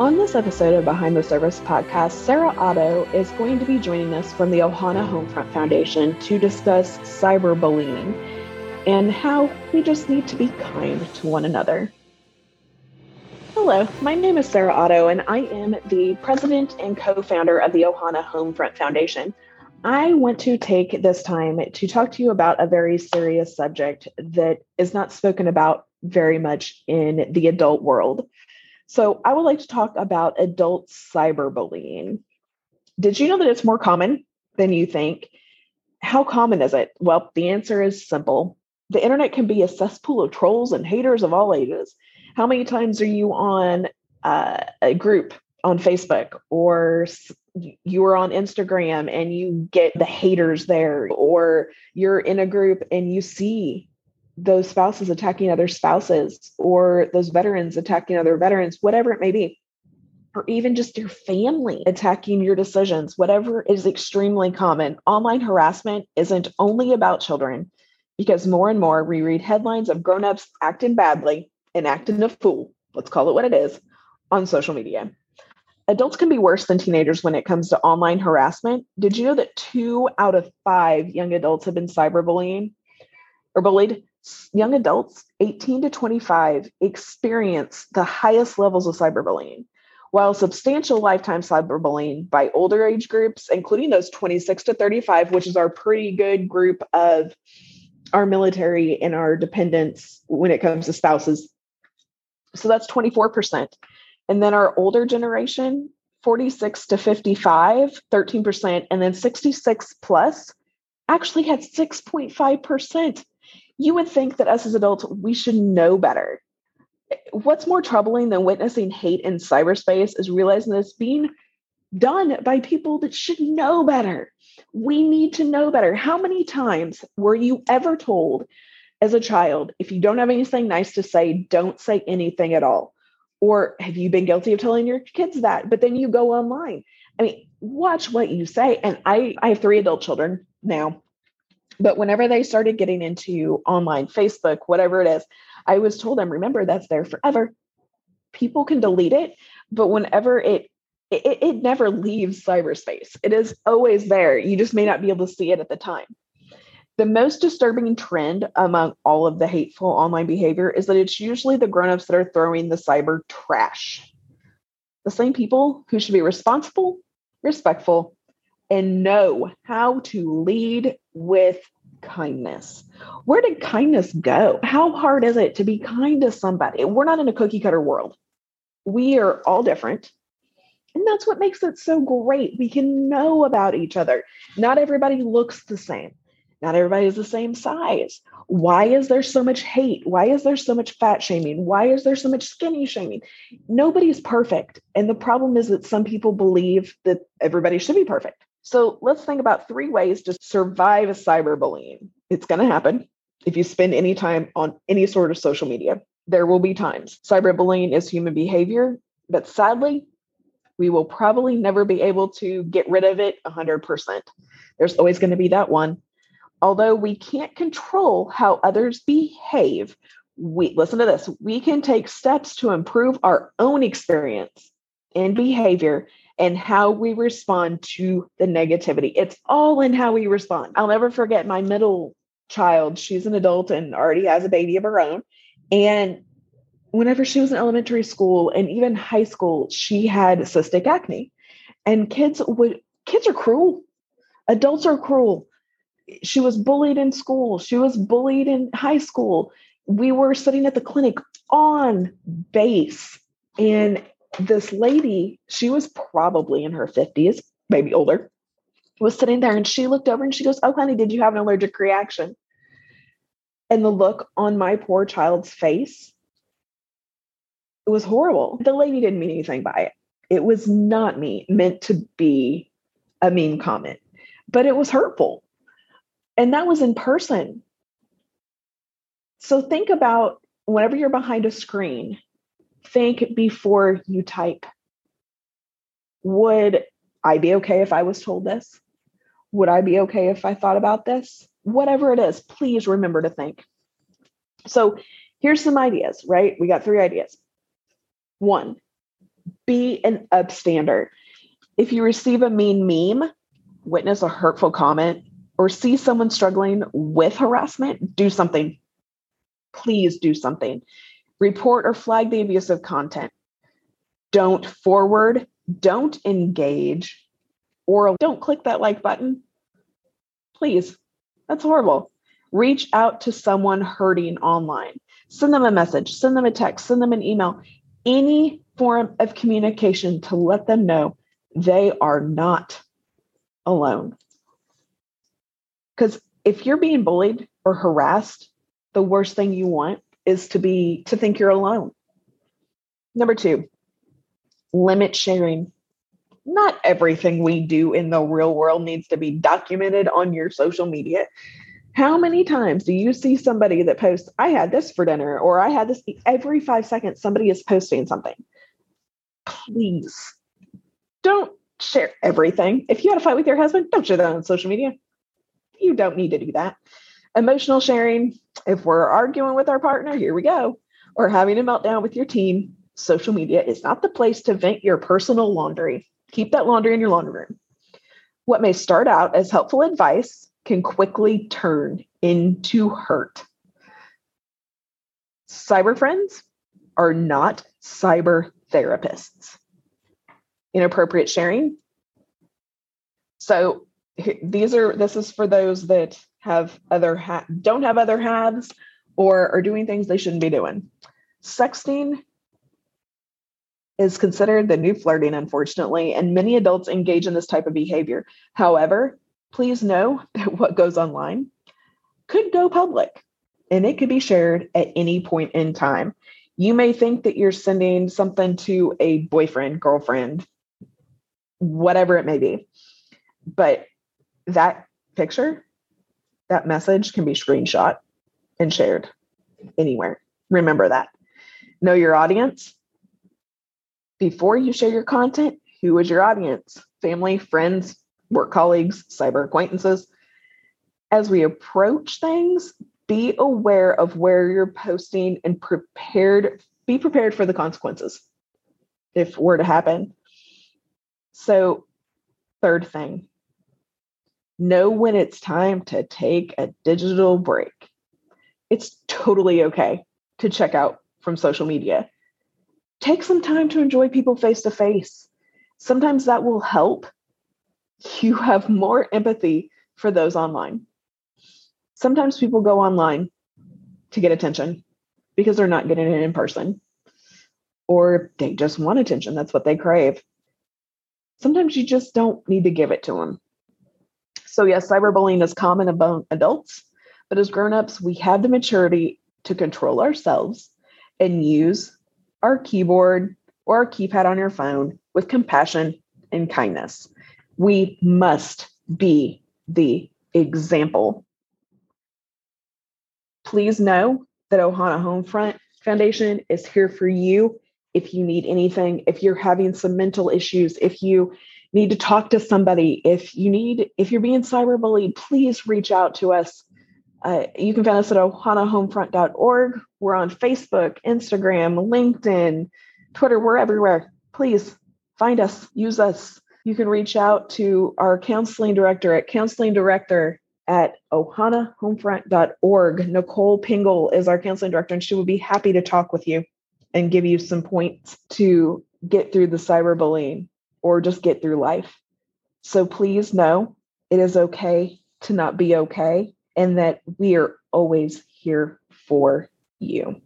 On this episode of Behind the Service podcast, Sarah Otto is going to be joining us from the Ohana Homefront Foundation to discuss cyberbullying and how we just need to be kind to one another. Hello, my name is Sarah Otto, and I am the president and co founder of the Ohana Homefront Foundation. I want to take this time to talk to you about a very serious subject that is not spoken about very much in the adult world. So, I would like to talk about adult cyberbullying. Did you know that it's more common than you think? How common is it? Well, the answer is simple. The internet can be a cesspool of trolls and haters of all ages. How many times are you on uh, a group on Facebook or you are on Instagram and you get the haters there, or you're in a group and you see those spouses attacking other spouses, or those veterans attacking other veterans, whatever it may be, or even just your family attacking your decisions, whatever is extremely common. Online harassment isn't only about children, because more and more we read headlines of grown-ups acting badly and acting a fool, let's call it what it is, on social media adults can be worse than teenagers when it comes to online harassment. Did you know that two out of five young adults have been cyberbullying or bullied? Young adults 18 to 25 experience the highest levels of cyberbullying, while substantial lifetime cyberbullying by older age groups, including those 26 to 35, which is our pretty good group of our military and our dependents when it comes to spouses. So that's 24%. And then our older generation, 46 to 55, 13%, and then 66 plus actually had 6.5%. You would think that us as adults, we should know better. What's more troubling than witnessing hate in cyberspace is realizing that it's being done by people that should know better. We need to know better. How many times were you ever told as a child, if you don't have anything nice to say, don't say anything at all? Or have you been guilty of telling your kids that? But then you go online. I mean, watch what you say. And I, I have three adult children now. But whenever they started getting into online, Facebook, whatever it is, I was told them, remember, that's there forever. People can delete it, but whenever it it, it never leaves cyberspace. It is always there. You just may not be able to see it at the time. The most disturbing trend among all of the hateful online behavior is that it's usually the grown-ups that are throwing the cyber trash. The same people who should be responsible, respectful, and know how to lead with kindness. Where did kindness go? How hard is it to be kind to somebody? We're not in a cookie cutter world. We are all different. And that's what makes it so great. We can know about each other. Not everybody looks the same. Not everybody is the same size. Why is there so much hate? Why is there so much fat shaming? Why is there so much skinny shaming? Nobody's perfect. And the problem is that some people believe that everybody should be perfect. So let's think about three ways to survive a cyberbullying. It's going to happen if you spend any time on any sort of social media. There will be times. Cyberbullying is human behavior, but sadly, we will probably never be able to get rid of it 100%. There's always going to be that one although we can't control how others behave, we listen to this, we can take steps to improve our own experience and behavior and how we respond to the negativity. It's all in how we respond. I'll never forget my middle child. She's an adult and already has a baby of her own. And whenever she was in elementary school and even high school, she had cystic acne. And kids would kids are cruel. Adults are cruel she was bullied in school. She was bullied in high school. We were sitting at the clinic on base. And this lady, she was probably in her 50s, maybe older, was sitting there and she looked over and she goes, Oh, honey, did you have an allergic reaction? And the look on my poor child's face, it was horrible. The lady didn't mean anything by it. It was not me meant to be a mean comment, but it was hurtful. And that was in person. So think about whenever you're behind a screen, think before you type. Would I be okay if I was told this? Would I be okay if I thought about this? Whatever it is, please remember to think. So here's some ideas, right? We got three ideas. One, be an upstander. If you receive a mean meme, witness a hurtful comment, or see someone struggling with harassment, do something. Please do something. Report or flag the abusive content. Don't forward, don't engage, or don't click that like button. Please, that's horrible. Reach out to someone hurting online. Send them a message, send them a text, send them an email, any form of communication to let them know they are not alone. Because if you're being bullied or harassed, the worst thing you want is to be to think you're alone. Number two, limit sharing. Not everything we do in the real world needs to be documented on your social media. How many times do you see somebody that posts, I had this for dinner, or I had this every five seconds, somebody is posting something? Please don't share everything. If you had a fight with your husband, don't share that on social media. You don't need to do that. Emotional sharing, if we're arguing with our partner, here we go, or having a meltdown with your team, social media is not the place to vent your personal laundry. Keep that laundry in your laundry room. What may start out as helpful advice can quickly turn into hurt. Cyber friends are not cyber therapists. Inappropriate sharing. So these are this is for those that have other ha- don't have other halves or are doing things they shouldn't be doing. Sexting is considered the new flirting, unfortunately, and many adults engage in this type of behavior. However, please know that what goes online could go public and it could be shared at any point in time. You may think that you're sending something to a boyfriend, girlfriend, whatever it may be, but that picture, that message can be screenshot and shared anywhere. Remember that. Know your audience. Before you share your content, who is your audience? Family, friends, work colleagues, cyber acquaintances. As we approach things, be aware of where you're posting and prepared, be prepared for the consequences if were to happen. So, third thing, know when it's time to take a digital break. It's totally okay to check out from social media. Take some time to enjoy people face to face. Sometimes that will help you have more empathy for those online. Sometimes people go online to get attention because they're not getting it in person, or they just want attention. That's what they crave. Sometimes you just don't need to give it to them. So, yes, cyberbullying is common among adults, but as grown-ups, we have the maturity to control ourselves and use our keyboard or our keypad on your phone with compassion and kindness. We must be the example. Please know that Ohana Homefront Foundation is here for you if you need anything, if you're having some mental issues, if you need to talk to somebody, if you need, if you're being cyberbullied, please reach out to us. Uh, you can find us at ohanahomefront.org. We're on Facebook, Instagram, LinkedIn, Twitter, we're everywhere. Please find us, use us you can reach out to our counseling director at counseling director at ohanahomefront.org. Nicole Pingle is our counseling director, and she will be happy to talk with you and give you some points to get through the cyberbullying or just get through life. So please know it is okay to not be okay and that we are always here for you.